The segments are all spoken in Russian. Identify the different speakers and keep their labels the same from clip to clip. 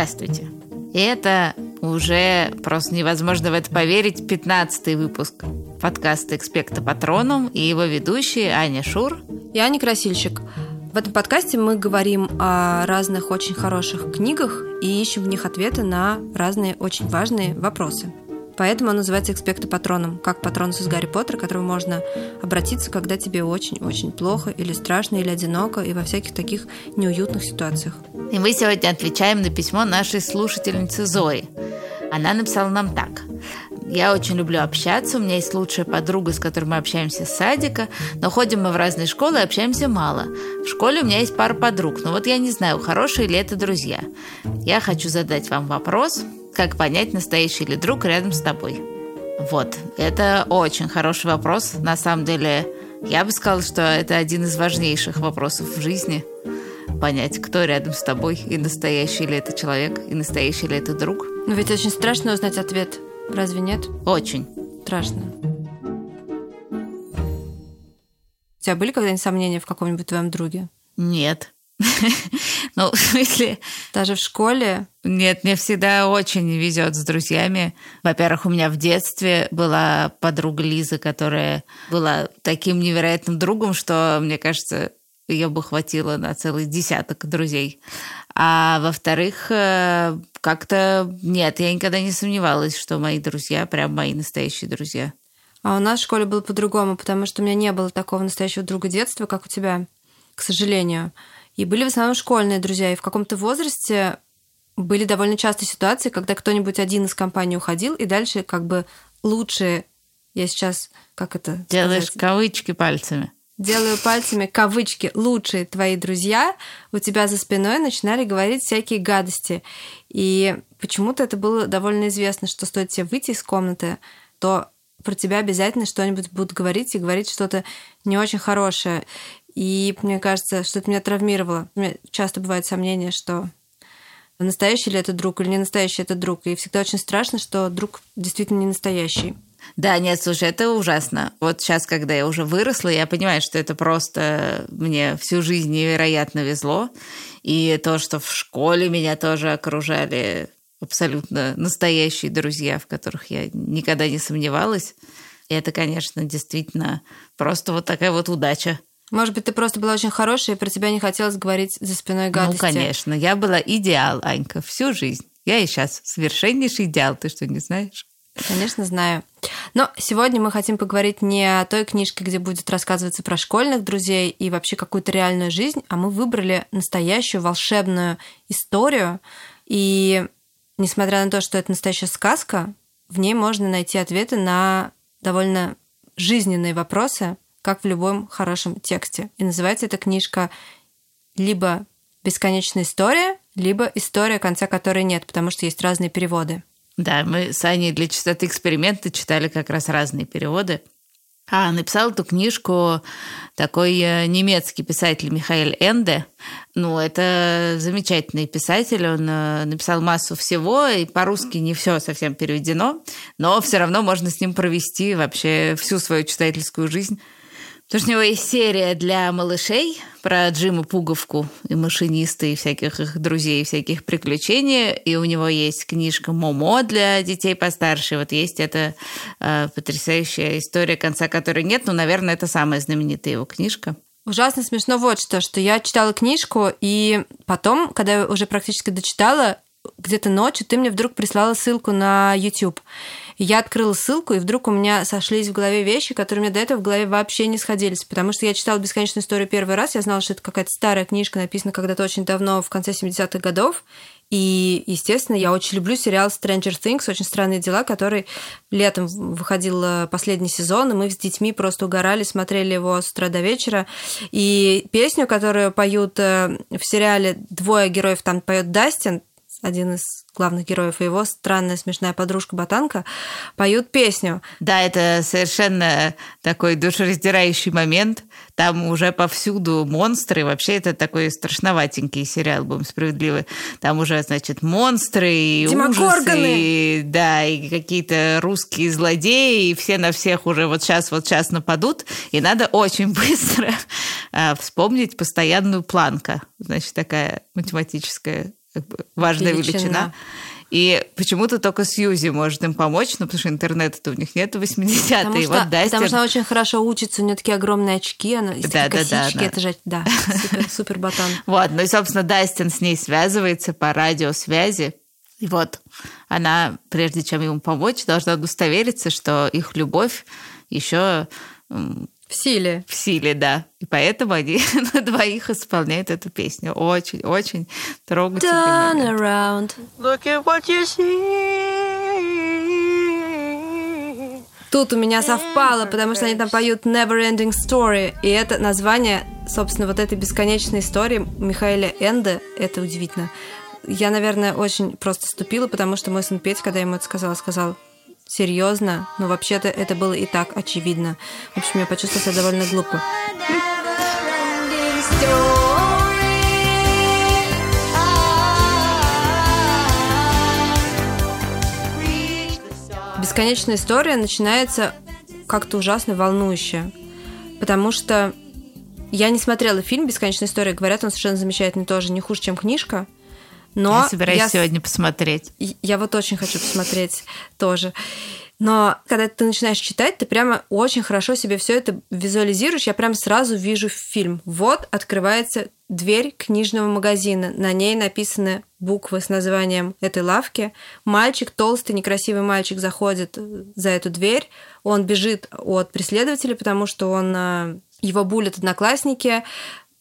Speaker 1: Здравствуйте. Это уже просто невозможно в это поверить. 15 выпуск подкаста «Экспекта Патроном» и его ведущие Аня Шур
Speaker 2: и Аня Красильщик. В этом подкасте мы говорим о разных очень хороших книгах и ищем в них ответы на разные очень важные вопросы. Поэтому он называется «Экспекта патроном», как патронус из Гарри Поттера, к которому можно обратиться, когда тебе очень-очень плохо или страшно, или одиноко, и во всяких таких неуютных ситуациях.
Speaker 1: И мы сегодня отвечаем на письмо нашей слушательницы Зои. Она написала нам так. Я очень люблю общаться, у меня есть лучшая подруга, с которой мы общаемся с садика, но ходим мы в разные школы и общаемся мало. В школе у меня есть пара подруг, но вот я не знаю, хорошие ли это друзья. Я хочу задать вам вопрос, как понять, настоящий ли друг рядом с тобой? Вот, это очень хороший вопрос. На самом деле, я бы сказала, что это один из важнейших вопросов в жизни. Понять, кто рядом с тобой, и настоящий ли это человек, и настоящий ли это друг.
Speaker 2: Но ведь очень страшно узнать ответ. Разве нет?
Speaker 1: Очень.
Speaker 2: Страшно. У тебя были когда-нибудь сомнения в каком-нибудь твоем друге?
Speaker 1: Нет. Ну, в смысле...
Speaker 2: Даже в школе?
Speaker 1: Нет, мне всегда очень везет с друзьями. Во-первых, у меня в детстве была подруга Лиза, которая была таким невероятным другом, что, мне кажется, ее бы хватило на целый десяток друзей. А во-вторых, э, как-то нет, я никогда не сомневалась, что мои друзья прям мои настоящие друзья.
Speaker 2: А у нас в школе было по-другому, потому что у меня не было такого настоящего друга детства, как у тебя, к сожалению. И были в основном школьные друзья. И в каком-то возрасте были довольно частые ситуации, когда кто-нибудь один из компании уходил, и дальше как бы лучшие, я сейчас, как это
Speaker 1: Делаешь
Speaker 2: сказать?
Speaker 1: кавычки пальцами.
Speaker 2: Делаю пальцами кавычки лучшие твои друзья у тебя за спиной начинали говорить всякие гадости. И почему-то это было довольно известно, что стоит тебе выйти из комнаты, то про тебя обязательно что-нибудь будут говорить и говорить что-то не очень хорошее. И мне кажется, что это меня травмировало. У меня часто бывает сомнение, что настоящий ли это друг или не настоящий это друг. И всегда очень страшно, что друг действительно не настоящий.
Speaker 1: Да, нет, слушай, это ужасно. Вот сейчас, когда я уже выросла, я понимаю, что это просто мне всю жизнь невероятно везло. И то, что в школе меня тоже окружали абсолютно настоящие друзья, в которых я никогда не сомневалась. И это, конечно, действительно просто вот такая вот удача.
Speaker 2: Может быть, ты просто была очень хорошая, и про тебя не хотелось говорить за спиной гадости.
Speaker 1: Ну, конечно. Я была идеал, Анька, всю жизнь. Я и сейчас совершеннейший идеал. Ты что, не знаешь?
Speaker 2: Конечно, знаю. Но сегодня мы хотим поговорить не о той книжке, где будет рассказываться про школьных друзей и вообще какую-то реальную жизнь, а мы выбрали настоящую волшебную историю. И несмотря на то, что это настоящая сказка, в ней можно найти ответы на довольно жизненные вопросы, как в любом хорошем тексте. И называется эта книжка либо «Бесконечная история», либо «История, конца которой нет», потому что есть разные переводы.
Speaker 1: Да, мы с Аней для чистоты эксперимента читали как раз разные переводы. А, написал эту книжку такой э, немецкий писатель Михаил Энде. Ну, это замечательный писатель, он э, написал массу всего, и по-русски не все совсем переведено, но все равно можно с ним провести вообще всю свою читательскую жизнь. Потому что у него есть серия для малышей про Джима Пуговку и машиниста, и всяких их друзей, и всяких приключений. И у него есть книжка «Момо» для детей постарше. Вот есть эта э, потрясающая история, конца которой нет. Ну, наверное, это самая знаменитая его книжка.
Speaker 2: Ужасно смешно вот что, что я читала книжку, и потом, когда я уже практически дочитала, где-то ночью ты мне вдруг прислала ссылку на YouTube. Я открыла ссылку, и вдруг у меня сошлись в голове вещи, которые у меня до этого в голове вообще не сходились. Потому что я читала «Бесконечную историю» первый раз, я знала, что это какая-то старая книжка, написана когда-то очень давно, в конце 70-х годов. И, естественно, я очень люблю сериал Stranger Things, очень странные дела, который летом выходил э, последний сезон, и мы с детьми просто угорали, смотрели его с утра до вечера. И песню, которую поют э, в сериале двое героев, там поет Дастин, один из главных героев, и его странная смешная подружка Ботанка поют песню.
Speaker 1: Да, это совершенно такой душераздирающий момент. Там уже повсюду монстры. Вообще это такой страшноватенький сериал, будем справедливы. Там уже, значит, монстры и ужасы, и, да, и какие-то русские злодеи, и все на всех уже вот сейчас, вот сейчас нападут. И надо очень быстро а, вспомнить постоянную планка. Значит, такая математическая как бы важная величина. величина. И почему-то только Сьюзи может им помочь, ну, потому что интернета-то у них нет в 80-е.
Speaker 2: Потому, что, вот Дастин... потому что она очень хорошо учится, у нее такие огромные очки, она да, да, да, да. это же, да, супер, супер батон.
Speaker 1: Вот, ну и, собственно, Дастин с ней связывается по радиосвязи, и вот она, прежде чем ему помочь, должна удостовериться, что их любовь еще
Speaker 2: в силе.
Speaker 1: В силе, да. И поэтому они на двоих исполняют эту песню. Очень, очень трогательный Turn around. Look at what you
Speaker 2: see. Тут у меня совпало, потому что они там поют Never Ending Story. И это название, собственно, вот этой бесконечной истории Михаила Энде. Это удивительно. Я, наверное, очень просто ступила, потому что мой сын Петь, когда ему это сказал, сказал, серьезно, но вообще-то это было и так очевидно. В общем, я почувствовала себя довольно глупо. Бесконечная история начинается как-то ужасно волнующе, потому что я не смотрела фильм «Бесконечная история». Говорят, он совершенно замечательный тоже, не хуже, чем книжка.
Speaker 1: Но я собираюсь я, сегодня посмотреть.
Speaker 2: Я вот очень хочу посмотреть тоже. Но когда ты начинаешь читать, ты прямо очень хорошо себе все это визуализируешь. Я прям сразу вижу фильм. Вот открывается дверь книжного магазина. На ней написаны буквы с названием этой лавки. Мальчик, толстый, некрасивый мальчик заходит за эту дверь. Он бежит от преследователя, потому что он э, его булят одноклассники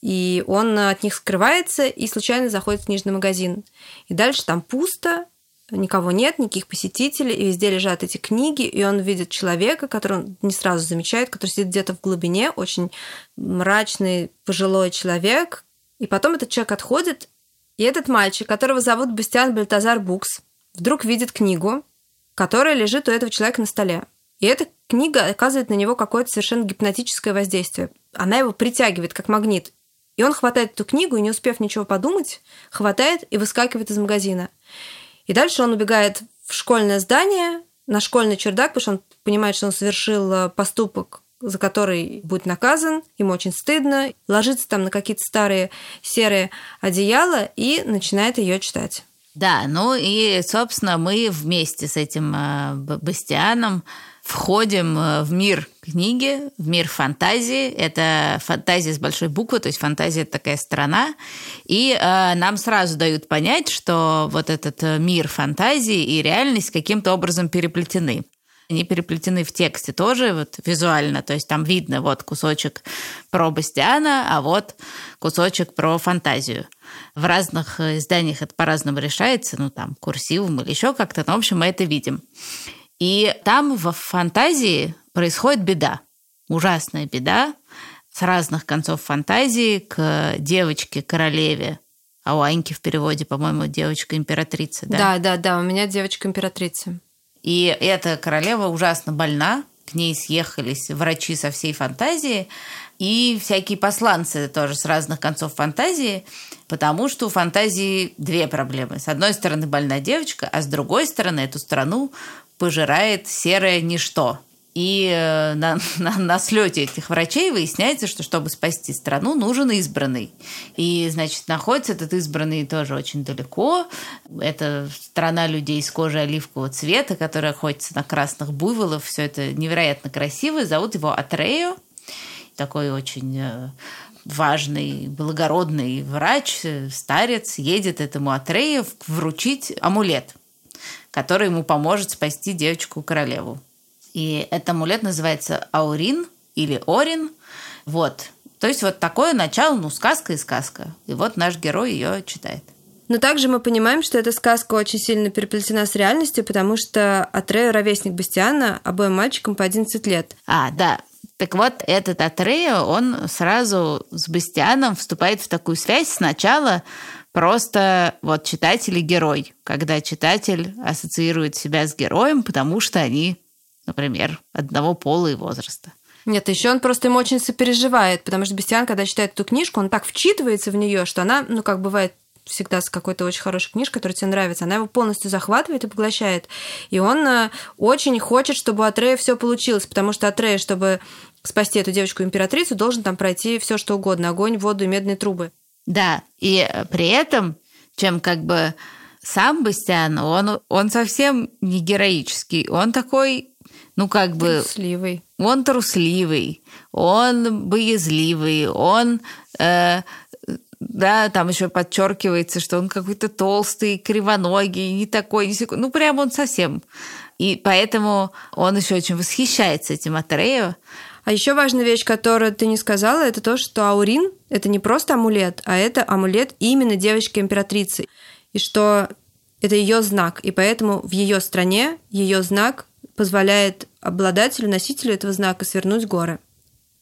Speaker 2: и он от них скрывается и случайно заходит в книжный магазин. И дальше там пусто, никого нет, никаких посетителей, и везде лежат эти книги, и он видит человека, которого он не сразу замечает, который сидит где-то в глубине, очень мрачный пожилой человек. И потом этот человек отходит, и этот мальчик, которого зовут Бастиан Бальтазар Букс, вдруг видит книгу, которая лежит у этого человека на столе. И эта книга оказывает на него какое-то совершенно гипнотическое воздействие. Она его притягивает как магнит. И он хватает эту книгу и, не успев ничего подумать, хватает и выскакивает из магазина. И дальше он убегает в школьное здание, на школьный чердак, потому что он понимает, что он совершил э, поступок, за который будет наказан, ему очень стыдно, ложится там на какие-то старые серые одеяла и начинает ее читать.
Speaker 1: Да, ну и, собственно, мы вместе с этим э, Бастианом входим э, в мир книги, в мир фантазии. Это фантазия с большой буквы, то есть фантазия – это такая страна. И э, нам сразу дают понять, что вот этот э, мир фантазии и реальность каким-то образом переплетены. Они переплетены в тексте тоже, вот визуально, то есть там видно вот кусочек про Бастиана, а вот кусочек про фантазию. В разных э, изданиях это по-разному решается, ну там курсивом или еще как-то, но в общем мы это видим. И там в фантазии происходит беда, ужасная беда с разных концов фантазии к девочке-королеве. А у Аньки в переводе, по-моему, девочка-императрица, да?
Speaker 2: Да, да, да, у меня девочка-императрица.
Speaker 1: И эта королева ужасно больна, к ней съехались врачи со всей фантазии, и всякие посланцы тоже с разных концов фантазии, потому что у фантазии две проблемы. С одной стороны больная девочка, а с другой стороны эту страну пожирает серое ничто. И э, на, на, на слете этих врачей выясняется, что чтобы спасти страну, нужен избранный. И, значит, находится этот избранный тоже очень далеко. Это страна людей с кожей оливкового цвета, которая охотится на красных буйволов. Все это невероятно красиво. Зовут его Атрею. Такой очень э, важный, благородный врач, э, старец, едет этому Атрею вручить амулет который ему поможет спасти девочку-королеву. И этот амулет называется Аурин или Орин. Вот. То есть вот такое начало, ну, сказка и сказка. И вот наш герой ее читает.
Speaker 2: Но также мы понимаем, что эта сказка очень сильно переплетена с реальностью, потому что Атрея ровесник Бастиана, обоим мальчикам по 11 лет.
Speaker 1: А, да. Так вот, этот Атрея, он сразу с Бастианом вступает в такую связь сначала просто вот читатель и герой, когда читатель ассоциирует себя с героем, потому что они, например, одного пола и возраста.
Speaker 2: Нет, еще он просто ему очень сопереживает, потому что Бестиан, когда читает эту книжку, он так вчитывается в нее, что она, ну, как бывает всегда с какой-то очень хорошей книжкой, которая тебе нравится, она его полностью захватывает и поглощает. И он э, очень хочет, чтобы у Атрея все получилось, потому что Атрея, чтобы спасти эту девочку-императрицу, должен там пройти все что угодно огонь, воду и медные трубы.
Speaker 1: Да, и э, при этом чем как бы сам Бастиан, он, он совсем не героический. Он такой, ну как бы...
Speaker 2: Трусливый.
Speaker 1: Он трусливый, он боязливый, он... Э, да, там еще подчеркивается, что он какой-то толстый, кривоногий, не такой, не секунд... Ну, прям он совсем. И поэтому он еще очень восхищается этим Атрею.
Speaker 2: А еще важная вещь, которую ты не сказала, это то, что Аурин – это не просто амулет, а это амулет именно девочки-императрицы. И что это ее знак, и поэтому в ее стране ее знак позволяет обладателю, носителю этого знака свернуть горы.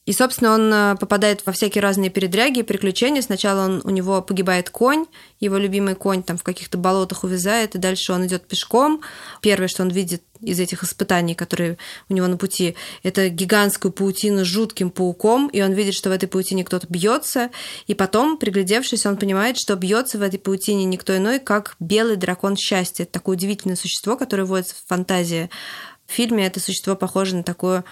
Speaker 2: И, собственно, он э, попадает во всякие разные передряги, приключения. Сначала он, у него погибает конь, его любимый конь там в каких-то болотах увязает, и дальше он идет пешком. Первое, что он видит из этих испытаний, которые у него на пути, это гигантскую паутину с жутким пауком, и он видит, что в этой паутине кто-то бьется, и потом, приглядевшись, он понимает, что бьется в этой паутине никто иной, как белый дракон счастья. Это такое удивительное существо, которое вводится в фантазии. В фильме это существо похоже на такое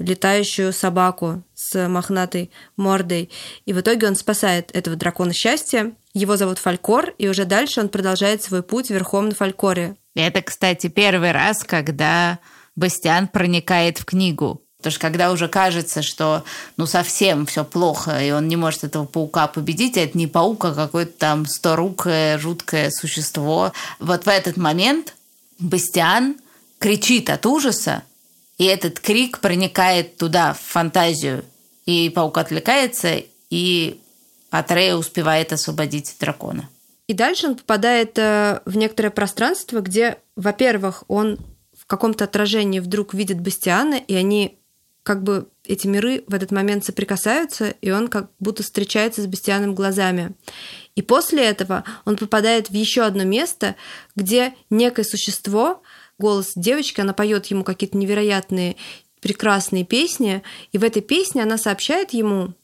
Speaker 2: летающую собаку с мохнатой мордой. И в итоге он спасает этого дракона счастья. Его зовут Фалькор, и уже дальше он продолжает свой путь верхом на Фалькоре.
Speaker 1: Это, кстати, первый раз, когда Бастиан проникает в книгу. Потому что когда уже кажется, что ну совсем все плохо, и он не может этого паука победить, а это не паук, а какое-то там сторукое, жуткое существо. Вот в этот момент Бастиан кричит от ужаса, и этот крик проникает туда, в фантазию. И паук отвлекается, и Атрея успевает освободить дракона.
Speaker 2: И дальше он попадает э, в некоторое пространство, где, во-первых, он в каком-то отражении вдруг видит Бастиана, и они как бы эти миры в этот момент соприкасаются, и он как будто встречается с Бастианом глазами. И после этого он попадает в еще одно место, где некое существо голос девочки, она поет ему какие-то невероятные прекрасные песни, и в этой песне она сообщает ему,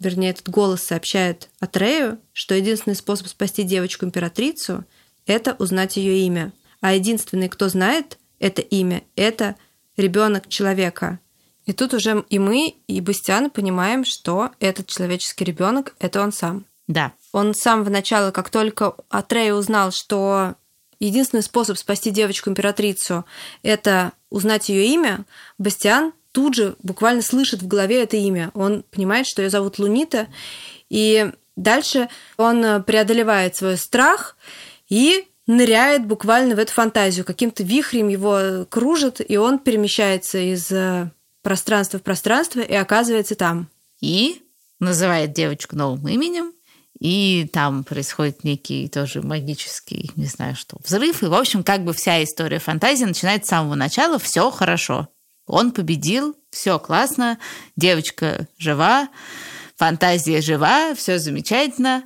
Speaker 2: вернее, этот голос сообщает Атрею, что единственный способ спасти девочку-императрицу – это узнать ее имя. А единственный, кто знает это имя, это ребенок человека. И тут уже и мы, и Бастиан понимаем, что этот человеческий ребенок это он сам.
Speaker 1: Да.
Speaker 2: Он сам в начало, как только Атрей узнал, что единственный способ спасти девочку-императрицу – это узнать ее имя, Бастиан тут же буквально слышит в голове это имя. Он понимает, что ее зовут Лунита, и дальше он преодолевает свой страх и ныряет буквально в эту фантазию. Каким-то вихрем его кружит, и он перемещается из э, пространства в пространство и оказывается там.
Speaker 1: И называет девочку новым именем, и там происходит некий тоже магический, не знаю что, взрыв. И, в общем, как бы вся история фантазии начинается с самого начала. Все хорошо. Он победил, все классно, девочка жива, фантазия жива, все замечательно.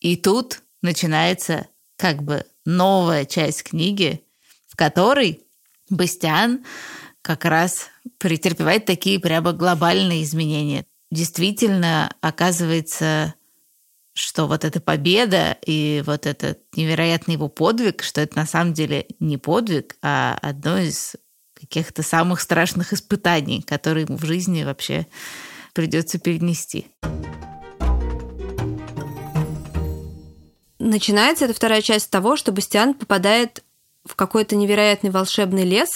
Speaker 1: И тут начинается как бы новая часть книги, в которой Бастиан как раз претерпевает такие прямо глобальные изменения. Действительно, оказывается, что вот эта победа и вот этот невероятный его подвиг, что это на самом деле не подвиг, а одно из каких-то самых страшных испытаний, которые ему в жизни вообще придется перенести.
Speaker 2: Начинается эта вторая часть с того, что Бастиан попадает в какой-то невероятный волшебный лес,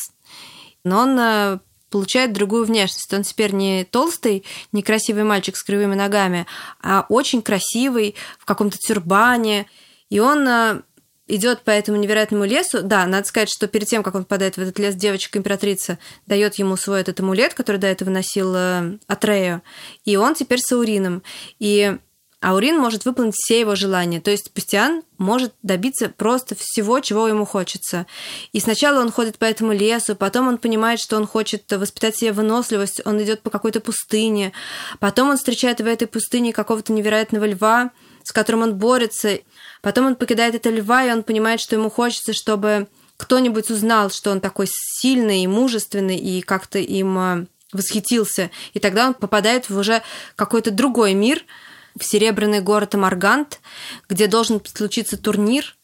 Speaker 2: но он э, получает другую внешность. Он теперь не толстый, некрасивый мальчик с кривыми ногами, а очень красивый, в каком-то тюрбане. И он э, идет по этому невероятному лесу. Да, надо сказать, что перед тем, как он попадает в этот лес, девочка-императрица дает ему свой этот амулет, который до этого носил э, Атрею, и он теперь с Аурином. И Аурин может выполнить все его желания. То есть Пастиан может добиться просто всего, чего ему хочется. И сначала он ходит по этому лесу, потом он понимает, что он хочет воспитать себе выносливость, он идет по какой-то пустыне, потом он встречает в этой пустыне какого-то невероятного льва, с которым он борется, потом он покидает этого льва, и он понимает, что ему хочется, чтобы кто-нибудь узнал, что он такой сильный и мужественный, и как-то им э, восхитился. И тогда он попадает в уже какой-то другой мир – в серебряный город Амаргант, где должен случиться турнир,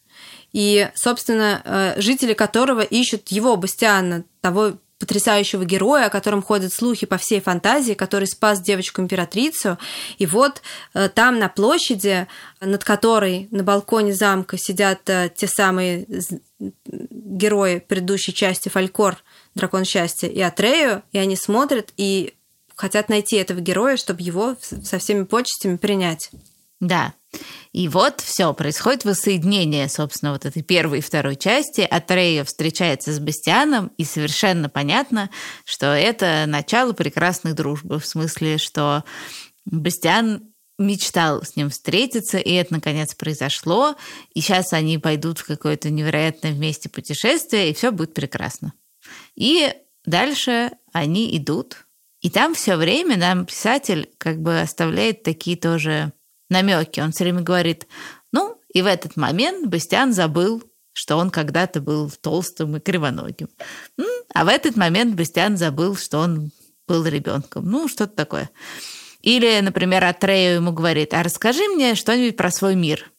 Speaker 2: и, собственно, э, жители которого ищут его, Бастиана, того потрясающего героя, о котором ходят слухи по всей фантазии, который спас девочку-императрицу. И вот э, там на площади, над которой на балконе замка сидят э, те самые герои предыдущей части Фалькор, Дракон счастья, и Атрею, и они смотрят и хотят найти этого героя, чтобы его со всеми почестями принять.
Speaker 1: Да. И вот все, происходит воссоединение, собственно, вот этой первой и второй части. Атрея встречается с Бастианом, и совершенно понятно, что это начало прекрасной дружбы, в смысле, что Бастиан мечтал с ним встретиться, и это наконец произошло, и сейчас они пойдут в какое-то невероятное вместе путешествие, и все будет прекрасно. И дальше они идут, и там все время нам писатель как бы оставляет такие тоже намеки. Он все время говорит, ну, и в этот момент Бастиан забыл, что он когда-то был толстым и кривоногим. А в этот момент Бастиан забыл, что он был ребенком. Ну, что-то такое. Или, например, Атрею ему говорит, а расскажи мне что-нибудь про свой мир.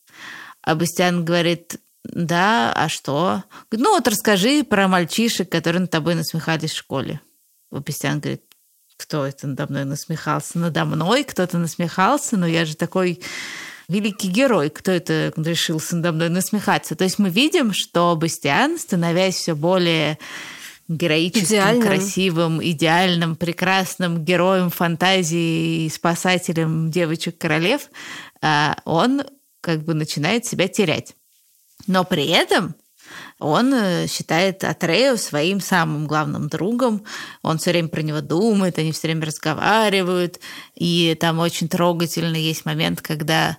Speaker 1: А Бастиан говорит, да, а что? Ну вот расскажи про мальчишек, которые над тобой насмехались в школе. Бастиан говорит, кто это надо мной насмехался? Надо мной кто-то насмехался, но я же такой великий герой, кто это решился надо мной насмехаться. То есть мы видим, что Бастиан, становясь все более героическим, идеальным. красивым, идеальным, прекрасным героем фантазии и спасателем девочек-королев, а, он как бы начинает себя терять. Но при этом он э, считает Атрею своим самым главным другом. Он все время про него думает, они все время разговаривают. И там очень трогательный есть момент, когда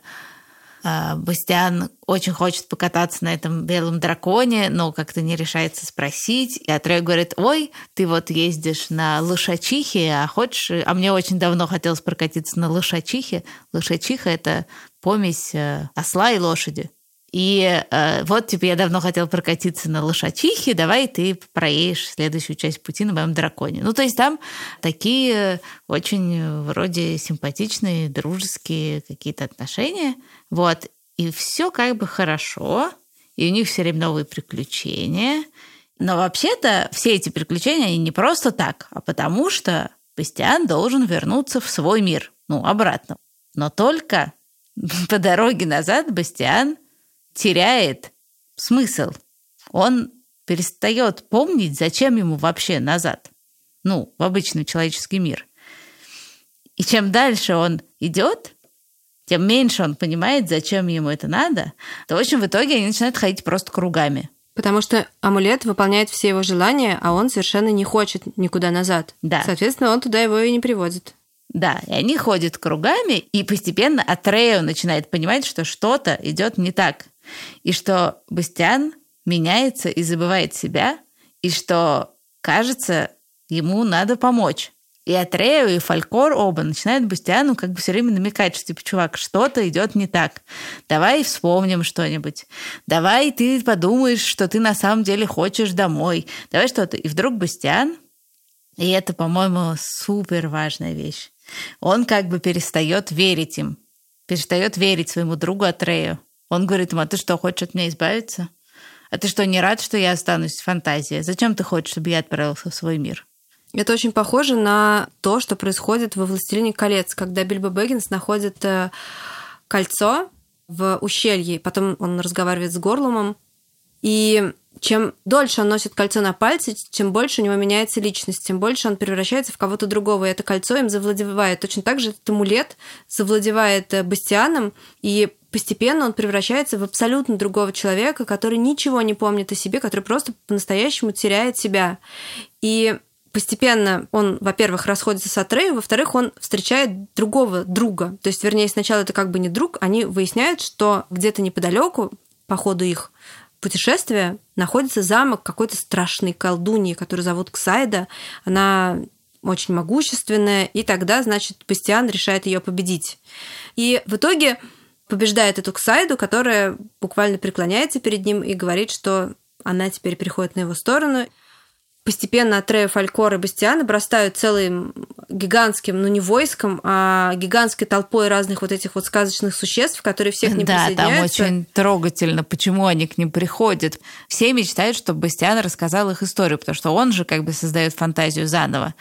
Speaker 1: а, Бастиан очень хочет покататься на этом белом драконе, но как-то не решается спросить. И Атрей говорит, ой, ты вот ездишь на лошачихе, а хочешь... А мне очень давно хотелось прокатиться на лошачихе. Лошачиха — это помесь э, осла и лошади. И э, вот, типа, я давно хотел прокатиться на лошачихе, давай ты проедешь следующую часть пути на моем драконе. Ну, то есть там такие очень вроде симпатичные, дружеские какие-то отношения. Вот. И все как бы хорошо, и у них все время новые приключения. Но вообще-то все эти приключения, они не просто так, а потому что Бастиан должен вернуться в свой мир, ну, обратно. Но только по дороге назад Бастиан теряет смысл. Он перестает помнить, зачем ему вообще назад. Ну, в обычный человеческий мир. И чем дальше он идет, тем меньше он понимает, зачем ему это надо, то, в общем, в итоге они начинают ходить просто кругами.
Speaker 2: Потому что амулет выполняет все его желания, а он совершенно не хочет никуда назад.
Speaker 1: Да.
Speaker 2: Соответственно, он туда его и не приводит.
Speaker 1: Да, и они ходят кругами, и постепенно Атрео начинает понимать, что что-то идет не так и что Бастиан меняется и забывает себя, и что, кажется, ему надо помочь. И Атрею, и Фалькор оба начинают Бастиану как бы все время намекать, что, типа, чувак, что-то идет не так. Давай вспомним что-нибудь. Давай ты подумаешь, что ты на самом деле хочешь домой. Давай что-то. И вдруг Бастиан, и это, по-моему, супер важная вещь, он как бы перестает верить им, перестает верить своему другу Атрею. Он говорит ему, а ты что, хочешь от меня избавиться? А ты что, не рад, что я останусь в фантазии? Зачем ты хочешь, чтобы я отправился в свой мир?
Speaker 2: Это очень похоже на то, что происходит во «Властелине колец», когда Бильбо Бэггинс находит э, кольцо в ущелье, потом он разговаривает с Горлумом, и чем дольше он носит кольцо на пальце, чем больше у него меняется личность, тем больше он превращается в кого-то другого, и это кольцо им завладевает. Точно так же этот амулет завладевает э, Бастианом, и постепенно он превращается в абсолютно другого человека, который ничего не помнит о себе, который просто по-настоящему теряет себя. И постепенно он, во-первых, расходится с Атрею, во-вторых, он встречает другого друга. То есть, вернее, сначала это как бы не друг, они выясняют, что где-то неподалеку, по ходу их путешествия, находится замок какой-то страшной колдуньи, которую зовут Ксайда. Она очень могущественная, и тогда, значит, Бастиан решает ее победить. И в итоге побеждает эту Ксайду, которая буквально преклоняется перед ним и говорит, что она теперь приходит на его сторону. постепенно Атрея, Фалькор и Бастиан обрастают целым гигантским, ну не войском, а гигантской толпой разных вот этих вот сказочных существ, которые всех не
Speaker 1: Да, там
Speaker 2: присоединяются.
Speaker 1: очень трогательно, почему они к ним приходят. Все мечтают, чтобы Бастиан рассказал их историю, потому что он же как бы создает фантазию заново.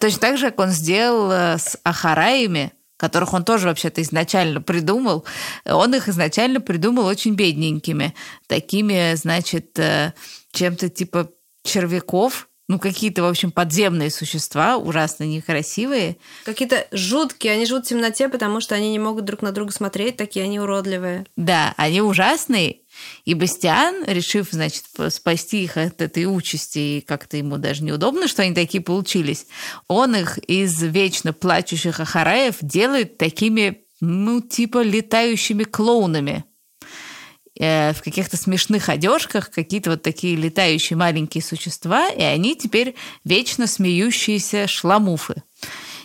Speaker 1: Точно так же, как он сделал э, с Ахараями, которых он тоже вообще-то изначально придумал. Он их изначально придумал очень бедненькими. Такими, значит, э, чем-то типа червяков, ну, какие-то, в общем, подземные существа, ужасно некрасивые.
Speaker 2: Какие-то жуткие, они живут в темноте, потому что они не могут друг на друга смотреть, такие они уродливые.
Speaker 1: Да, они ужасные. И Бастиан, решив, значит, спасти их от этой участи, и как-то ему даже неудобно, что они такие получились, он их из вечно плачущих ахараев делает такими, ну, типа летающими клоунами э, в каких-то смешных одежках, какие-то вот такие летающие маленькие существа, и они теперь вечно смеющиеся шламуфы.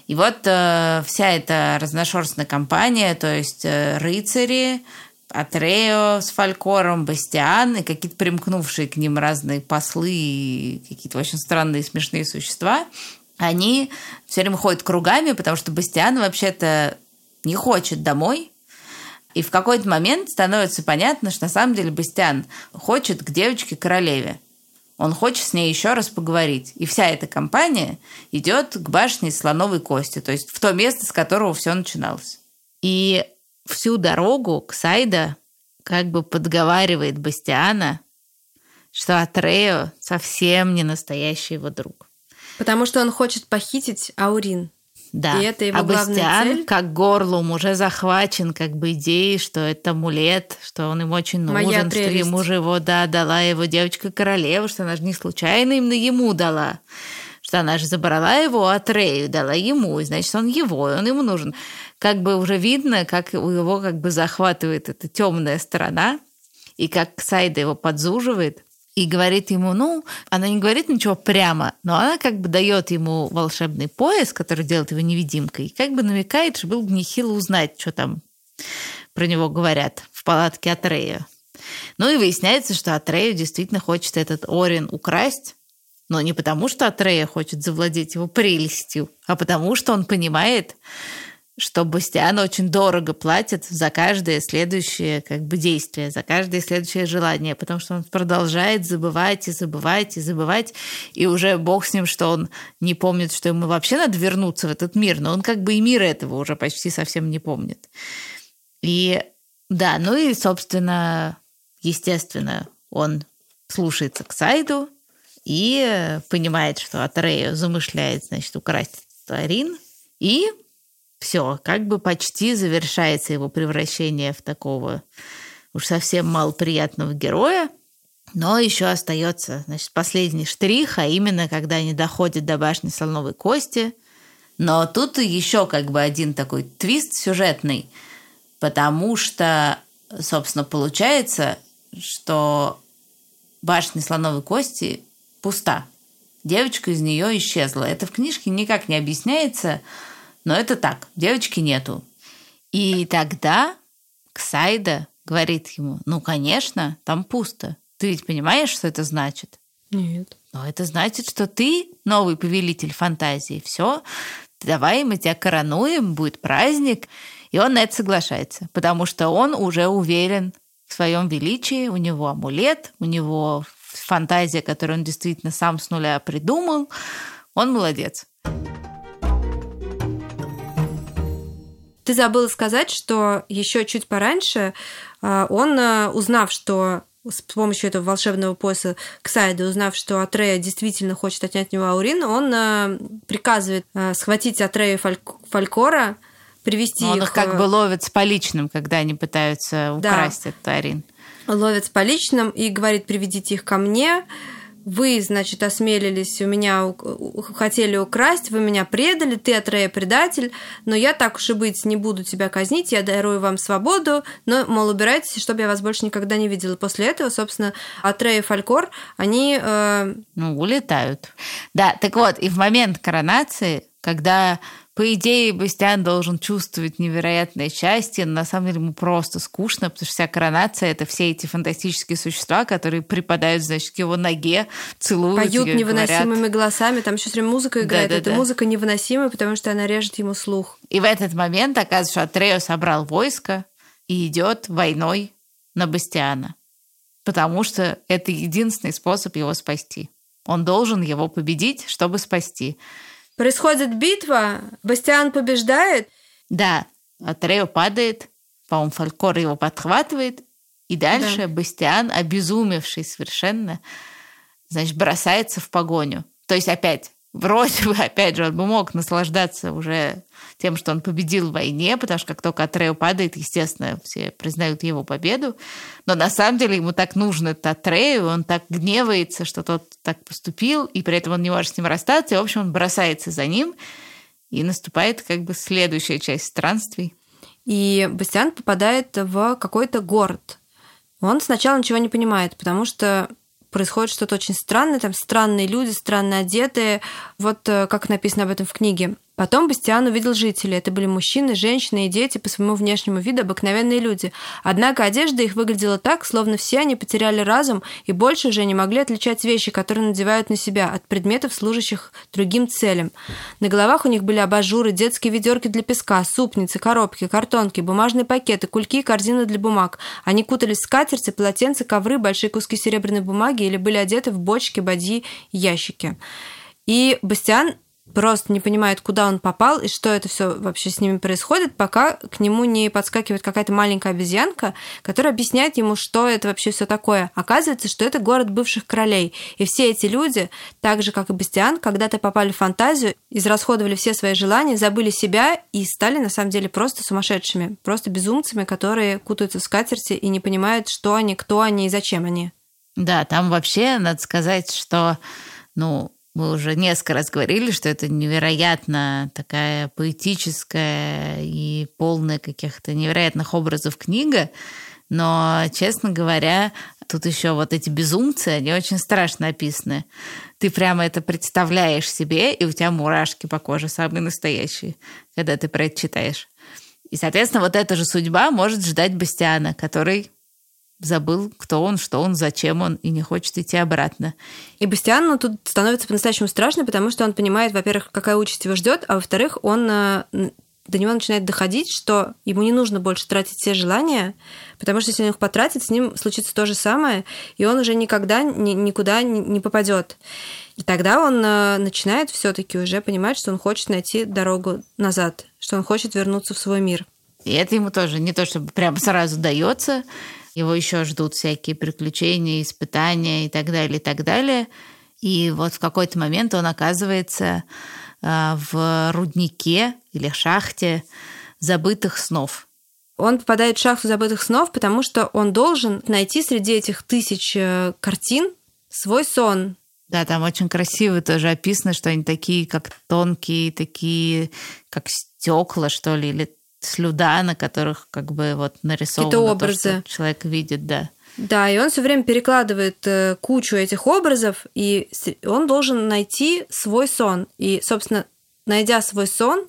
Speaker 1: И вот э, вся эта разношерстная компания, то есть э, рыцари, Атрео с Фалькором, Бастиан и какие-то примкнувшие к ним разные послы и какие-то очень странные смешные существа, они все время ходят кругами, потому что Бастиан вообще-то не хочет домой, и в какой-то момент становится понятно, что на самом деле Бастиан хочет к девочке-королеве. Он хочет с ней еще раз поговорить. И вся эта компания идет к башне слоновой кости, то есть в то место, с которого все начиналось. И всю дорогу Ксайда как бы подговаривает Бастиана, что Атрео совсем не настоящий его друг.
Speaker 2: Потому что он хочет похитить Аурин.
Speaker 1: Да.
Speaker 2: И это его
Speaker 1: а Бастиан,
Speaker 2: цель?
Speaker 1: как горлом, уже захвачен как бы идеей, что это амулет, что он им очень нужен,
Speaker 2: Моя
Speaker 1: что
Speaker 2: прелесть.
Speaker 1: ему же его, да, дала его девочка-королева, что она же не случайно именно ему дала. Что она же забрала его от Рею, дала ему, значит, он его, и он ему нужен. Как бы уже видно, как у его как бы захватывает эта темная сторона, и как Сайда его подзуживает, и говорит ему, ну, она не говорит ничего прямо, но она как бы дает ему волшебный пояс, который делает его невидимкой, и как бы намекает, что было бы нехило узнать, что там про него говорят в палатке Атрея. Ну и выясняется, что Атрею действительно хочет этот Орин украсть, но не потому, что Атрея хочет завладеть его прелестью, а потому, что он понимает, что Бастиан очень дорого платит за каждое следующее как бы действие, за каждое следующее желание, потому что он продолжает забывать и забывать и забывать, и уже бог с ним, что он не помнит, что ему вообще надо вернуться в этот мир, но он как бы и мир этого уже почти совсем не помнит. И да, ну и, собственно, естественно, он слушается к Сайду и понимает, что Атрею замышляет, значит, украсть Арин, и все, как бы почти завершается его превращение в такого уж совсем малоприятного героя. Но еще остается, значит, последний штрих, а именно, когда они доходят до башни слоновой кости. Но тут еще как бы один такой твист сюжетный, потому что, собственно, получается, что башня слоновой кости пуста. Девочка из нее исчезла. Это в книжке никак не объясняется, но это так, девочки нету. И тогда Ксайда говорит ему, ну, конечно, там пусто. Ты ведь понимаешь, что это значит?
Speaker 2: Нет.
Speaker 1: Но это значит, что ты новый повелитель фантазии. Все, давай мы тебя коронуем, будет праздник. И он на это соглашается, потому что он уже уверен в своем величии, у него амулет, у него фантазия, которую он действительно сам с нуля придумал. Он молодец.
Speaker 2: Ты забыла сказать, что еще чуть пораньше э, он, э, узнав, что с помощью этого волшебного пояса Ксайда, узнав, что Атрея действительно хочет отнять у него Аурин, он э, приказывает схватить Атрея Фальк- Фалькора, привести
Speaker 1: Но он
Speaker 2: их,
Speaker 1: их как бы ловит с поличным, когда они пытаются
Speaker 2: Да.
Speaker 1: украсть этот Арин.
Speaker 2: Ловит с поличным и говорит, приведите их ко мне. Вы, значит, осмелились у меня, хотели украсть, вы меня предали, ты, Атрея, предатель, но я так уж и быть не буду тебя казнить, я дарую вам свободу, но, мол, убирайтесь, чтобы я вас больше никогда не видела. После этого, собственно, Атрея и Фалькор, они э,
Speaker 1: Ну, улетают. Да, так вот, и в момент коронации, когда по идее, Бастиан должен чувствовать невероятное счастье, но на самом деле ему просто скучно, потому что вся коронация — это все эти фантастические существа, которые припадают, значит, к его ноге, целуют
Speaker 2: Поют
Speaker 1: ее,
Speaker 2: невыносимыми
Speaker 1: говорят.
Speaker 2: голосами, там еще время музыка играет.
Speaker 1: Да-да-да.
Speaker 2: Эта музыка невыносимая, потому что она режет ему слух.
Speaker 1: И в этот момент оказывается, что Атрео собрал войско и идет войной на Бастиана, потому что это единственный способ его спасти. Он должен его победить, чтобы спасти.
Speaker 2: Происходит битва, Бастиан побеждает,
Speaker 1: Да, Атрео падает, по-моему, Фалькор его подхватывает, и дальше
Speaker 2: Да.
Speaker 1: Бастиан, обезумевший совершенно, значит, бросается в погоню. То есть опять, вроде бы, опять же, он бы мог наслаждаться уже тем, что он победил в войне, потому что как только Атрео падает, естественно, все признают его победу. Но на самом деле ему так нужен этот Атрею, он так гневается, что тот так поступил, и при этом он не может с ним расстаться, и, в общем, он бросается за ним, и наступает как бы следующая часть странствий.
Speaker 2: и Бастиан попадает в какой-то город. Он сначала ничего не понимает, потому что происходит что-то очень странное, там странные люди, странно одетые, вот э, как написано об этом в книге. Потом Бастиан увидел жителей. Это были мужчины, женщины и дети, по своему внешнему виду обыкновенные люди. Однако одежда их выглядела так, словно все они потеряли разум и больше уже не могли отличать вещи, которые надевают на себя, от предметов, служащих другим целям. На головах у них были абажуры, детские ведерки для песка, супницы, коробки, картонки, бумажные пакеты, кульки и корзины для бумаг. Они кутались в скатерти, полотенца, ковры, большие куски серебряной бумаги или были одеты в бочки, бадьи, ящики. И Бастиан просто не понимает, куда он попал и что это все вообще с ними происходит, пока к нему не подскакивает какая-то маленькая обезьянка, которая объясняет ему, что это вообще все такое. Оказывается, что это город бывших королей. И все эти люди, так же, как и Бастиан, когда-то попали в фантазию, израсходовали все свои желания, забыли себя и стали на самом деле просто сумасшедшими, просто безумцами, которые кутаются в скатерти и не понимают, что они, кто они и зачем они.
Speaker 1: Да, там вообще надо сказать, что, ну, мы уже несколько раз говорили, что это невероятно такая поэтическая и полная каких-то невероятных образов книга. Но, честно говоря, тут еще вот эти безумцы, они очень страшно описаны. Ты прямо это представляешь себе, и у тебя мурашки по коже самые настоящие, когда ты про это читаешь. И, соответственно, вот эта же судьба может ждать Бастиана, который забыл, кто он, что он, зачем он, и не хочет идти обратно.
Speaker 2: И Бастиану тут становится по-настоящему страшно, потому что он понимает, во-первых, какая участь его ждет, а во-вторых, он э, до него начинает доходить, что ему не нужно больше тратить все желания, потому что если он их потратит, с ним случится то же самое, и он уже никогда ни, никуда не, попадет. И тогда он э, начинает все-таки уже понимать, что он хочет найти дорогу назад, что он хочет вернуться в свой мир.
Speaker 1: И это ему тоже не то, чтобы прямо сразу дается. Его еще ждут всякие приключения, испытания и так далее, и так далее. И вот в какой-то момент он оказывается э, в руднике или шахте забытых снов.
Speaker 2: Он попадает в шахту забытых снов, потому что он должен найти среди этих тысяч э, картин свой сон.
Speaker 1: Да, там очень красиво тоже описано, что они такие, как тонкие, такие, как стекла, что ли, или слюда, на которых как бы вот нарисовано
Speaker 2: Какие-то
Speaker 1: то,
Speaker 2: образы.
Speaker 1: что человек видит, да.
Speaker 2: Да, и он все время перекладывает э, кучу этих образов, и он должен найти свой сон. И, собственно, найдя свой сон,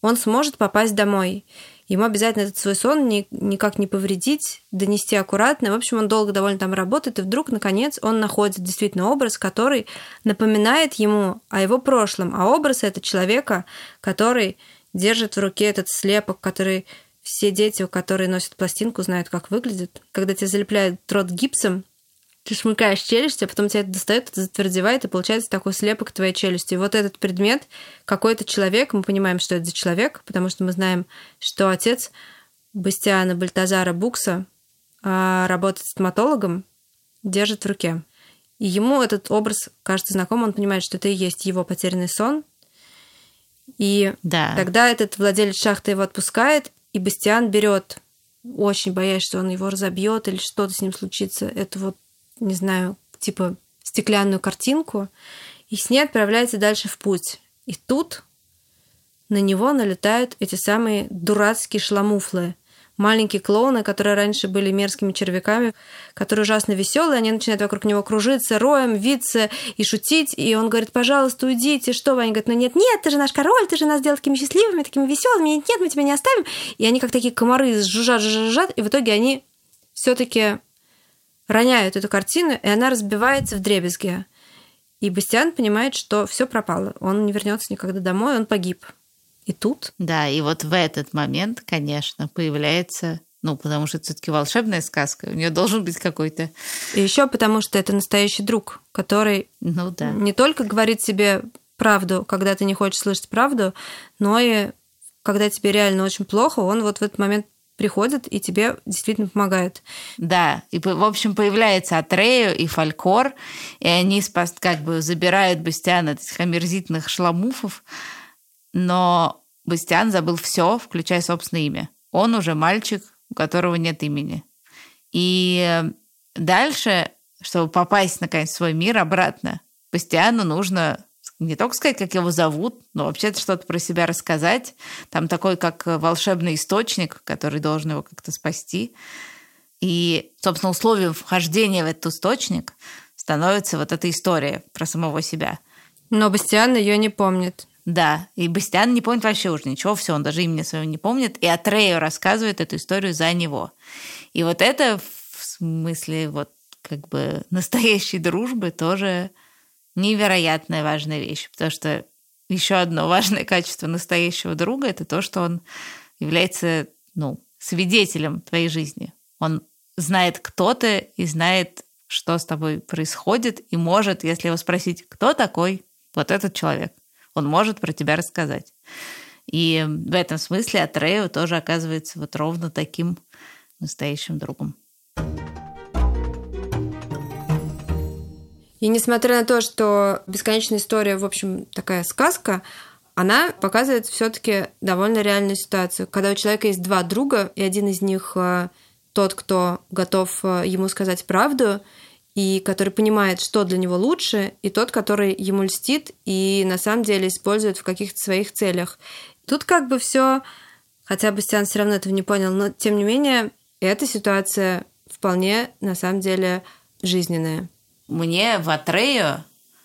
Speaker 2: он сможет попасть домой. Ему обязательно этот свой сон ни, никак не повредить, донести аккуратно. В общем, он долго довольно там работает, и вдруг, наконец, он находит действительно образ, который напоминает ему о его прошлом. А образ это человека, который держит в руке этот слепок, который все дети, которые носят пластинку, знают, как выглядит. Когда тебе залепляют рот гипсом, ты шмыкаешь челюсть, а потом тебя это достает, это затвердевает, и получается такой слепок твоей челюсти. И вот этот предмет, какой-то человек, мы понимаем, что это за человек, потому что мы знаем, что отец Бастиана Бальтазара Букса а, работает стоматологом, держит в руке. И ему этот образ кажется знаком, он понимает, что это и есть его потерянный сон. И
Speaker 1: Да.
Speaker 2: тогда этот владелец шахты его отпускает, и Бастиан берет, очень боясь, что он его разобьет или что-то с ним случится, эту вот, не знаю, типа стеклянную картинку, и с ней отправляется дальше в путь. И тут на него налетают эти самые дурацкие шламуфлы. Маленькие клоуны, которые раньше были мерзкими червяками, которые ужасно веселые, они начинают вокруг него кружиться, роем, виться и шутить, и он говорит, пожалуйста, уйдите, что вы? Они говорят, ну нет, нет, ты же наш король, ты же нас сделал такими счастливыми, такими веселыми, нет, нет, мы тебя не оставим. И они как такие комары жужжат, жужжат, и в итоге они все-таки роняют эту картину, и она разбивается в дребезги. И Бастиан понимает, что все пропало. Он не вернется никогда домой, он погиб. И тут...
Speaker 1: Да, и вот в этот момент, конечно, появляется ну, потому что это все-таки волшебная сказка, у нее должен быть какой-то.
Speaker 2: И еще потому, что это настоящий друг, который
Speaker 1: ну, да.
Speaker 2: не только говорит себе правду, когда ты не хочешь слышать правду, но и когда тебе реально очень плохо, он вот в этот момент приходит и тебе действительно помогает.
Speaker 1: Да, и, в общем, появляется Атрею и Фалькор, и они как бы забирают Бастиана этих омерзительных шламуфов, но Бастиан забыл все, включая собственное имя. Он уже мальчик, у которого нет имени. И дальше, чтобы попасть, наконец, в свой мир обратно, Бастиану нужно не только сказать, как его зовут, но вообще-то что-то про себя рассказать. Там такой, как волшебный источник, который должен его как-то спасти. И, собственно, условием вхождения в этот источник становится вот эта история про самого себя.
Speaker 2: Но Бастиан ее не помнит.
Speaker 1: Да, и Бастиан не помнит вообще уже ничего, все, он даже имени своего не помнит, и Атрею рассказывает эту историю за него. И вот это в смысле вот как бы настоящей дружбы тоже невероятная важная вещь, потому что еще одно важное качество настоящего друга это то, что он является ну, свидетелем твоей жизни. Он знает, кто ты и знает, что с тобой происходит, и может, если его спросить, кто такой вот этот человек, он может про тебя рассказать. И в этом смысле Атрею тоже оказывается вот ровно таким настоящим другом.
Speaker 2: И несмотря на то, что бесконечная история, в общем, такая сказка, она показывает все-таки довольно реальную ситуацию. Когда у человека есть два друга, и один из них э, тот, кто готов э, ему сказать правду, и который понимает, что для него лучше, и тот, который ему льстит и на самом деле использует в каких-то своих целях. Тут как бы все, хотя Бастиан все равно этого не понял, но тем не менее эта ситуация вполне на самом деле жизненная.
Speaker 1: Мне в Атрею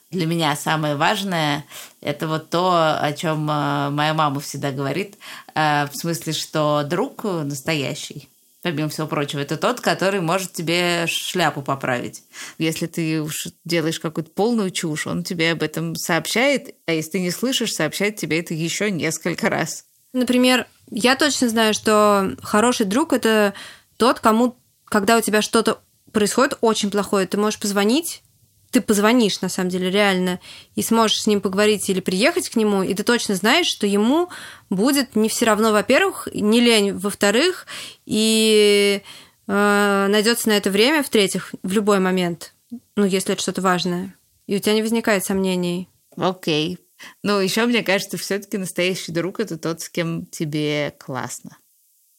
Speaker 1: для меня самое важное это вот то, о чем э, моя мама всегда говорит, э, в смысле, что друг настоящий, помимо всего прочего, это тот, который может тебе шляпу поправить. Если ты уж делаешь какую-то полную чушь, он тебе об этом сообщает, а если ты не слышишь, сообщает тебе это еще несколько раз.
Speaker 2: Например, я точно знаю, что хороший друг это тот, кому, когда у тебя что-то происходит очень плохое, ты можешь позвонить, ты позвонишь, на самом деле, реально, и сможешь с ним поговорить или приехать к нему, и ты точно знаешь, что ему будет не все равно, во-первых, не лень, во-вторых, и э, найдется на это время, в-третьих, в любой момент, ну, если это что-то важное, и у тебя не возникает сомнений.
Speaker 1: Окей. Okay. Ну, еще мне кажется, все-таки настоящий друг это тот, с кем тебе классно.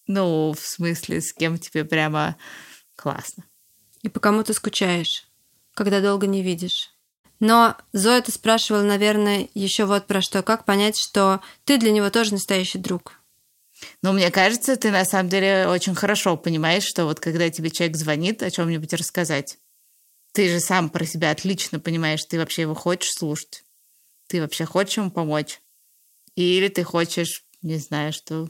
Speaker 1: Ну, в смысле, с кем тебе прямо классно.
Speaker 2: И по кому ты скучаешь, когда долго не видишь. Но Зоя ты спрашивала, наверное, еще вот про что. Как понять, что ты для него тоже настоящий друг?
Speaker 1: Ну, мне кажется, ты на самом деле очень хорошо понимаешь, что вот когда тебе человек звонит о чем-нибудь рассказать, ты же сам про себя отлично понимаешь, ты вообще его хочешь слушать. Ты вообще хочешь ему помочь. Или ты хочешь, не знаю, что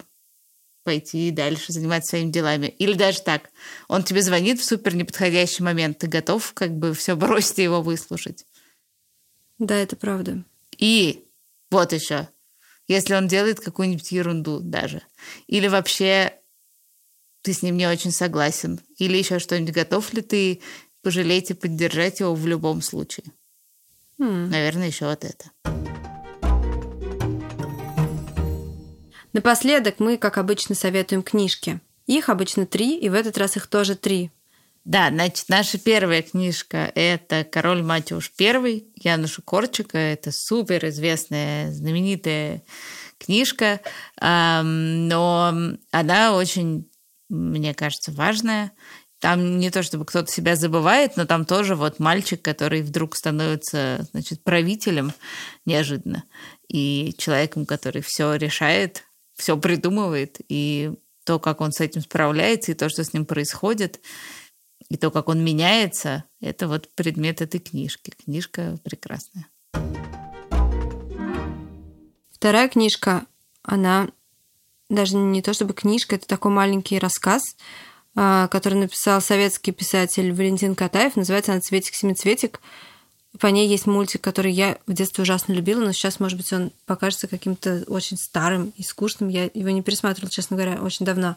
Speaker 1: пойти дальше заниматься своими делами. Или даже так, он тебе звонит в супер неподходящий момент, ты готов как бы все бросить и его выслушать.
Speaker 2: Да, это правда.
Speaker 1: И вот еще, если он делает какую-нибудь ерунду даже, или вообще ты с ним не очень согласен, или еще что-нибудь, готов ли ты пожалеть и поддержать его в любом случае?
Speaker 2: Hmm.
Speaker 1: Наверное, еще вот это.
Speaker 2: Напоследок мы, как обычно, советуем книжки. Их обычно три, и в этот раз их тоже три.
Speaker 1: Да, значит, наша первая книжка – это «Король Матюш I» Януша Корчика. Это супер известная, знаменитая книжка, но она очень, мне кажется, важная. Там не то, чтобы кто-то себя забывает, но там тоже вот мальчик, который вдруг становится, значит, правителем неожиданно и человеком, который все решает, все придумывает и то, как он с этим справляется, и то, что с ним происходит, и то, как он меняется, это вот предмет этой книжки. Книжка прекрасная.
Speaker 2: Вторая книжка, она даже не то чтобы книжка, это такой маленький рассказ, а, который написал советский писатель Валентин Катаев. Называется она «Цветик-семицветик». По ней есть мультик, который я в детстве ужасно любила, но сейчас, может быть, он покажется каким-то очень старым и скучным. Я его не пересматривала, честно говоря, очень давно.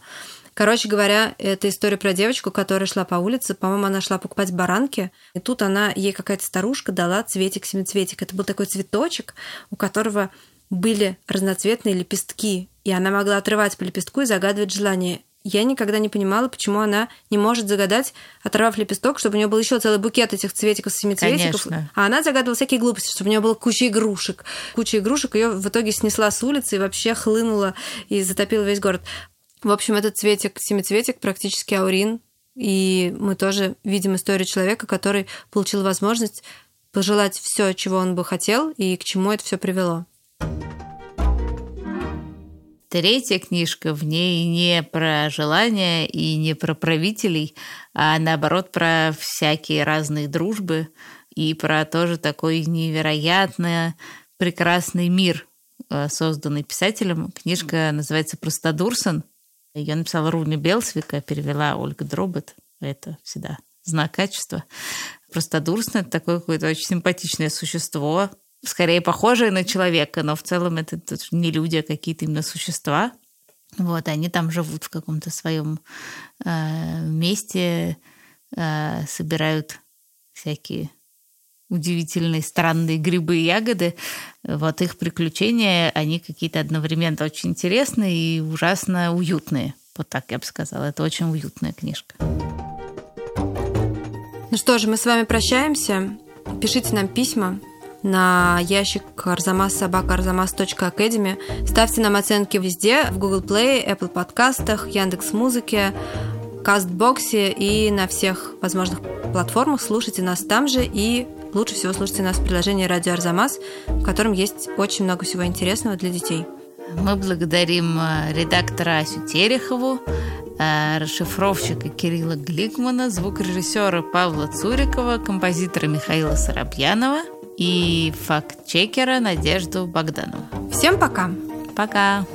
Speaker 2: Короче говоря, это история про девочку, которая шла по улице. По-моему, она шла покупать баранки. И тут она, ей какая-то старушка дала цветик-семицветик. Это был такой цветочек, у которого были разноцветные лепестки. И она могла отрывать по лепестку и загадывать желание я никогда не понимала, почему она не может загадать, оторвав лепесток, чтобы у нее был еще целый букет этих цветиков, семицветиков.
Speaker 1: Конечно.
Speaker 2: А она загадывала всякие глупости, чтобы у нее было куча игрушек. Куча игрушек ее в итоге снесла с улицы и вообще хлынула и затопила весь город. В общем, этот цветик, семицветик, практически аурин. И мы тоже видим историю человека, который получил возможность пожелать все, чего он бы хотел, и к чему это все привело.
Speaker 1: Третья книжка в ней не про желания и не про правителей, а наоборот про всякие разные дружбы и про тоже такой невероятно прекрасный мир, э, созданный писателем. Книжка называется «Простодурсон». Ее написала Руни Белсвика, перевела Ольга Дробот. Это всегда знак качества. Простодурсон – это такое какое-то очень симпатичное существо, скорее похожие на человека, но в целом это не люди, а какие-то именно существа. Вот, они там живут в каком-то своем э, месте, э, собирают всякие удивительные, странные грибы и ягоды. Вот их приключения, они какие-то одновременно очень интересные и ужасно уютные. Вот так я бы сказала. Это очень уютная книжка.
Speaker 2: Ну что же, мы с вами прощаемся. Пишите нам письма, на ящик arzamas.sobaka.arzamas.academy. Ставьте нам оценки везде, в Google Play, Apple подкастах, Яндекс Музыке, Кастбоксе и на всех возможных платформах. Слушайте нас там же и лучше всего слушайте нас в приложении «Радио Арзамас», в котором есть очень много всего интересного для детей.
Speaker 1: Мы благодарим э, редактора Асю Терехову, э, расшифровщика Кирилла Гликмана, звукорежиссера Павла Цурикова, композитора Михаила Соробьянова – и факт-чекера Надежду Богданову.
Speaker 2: Всем пока!
Speaker 1: Пока!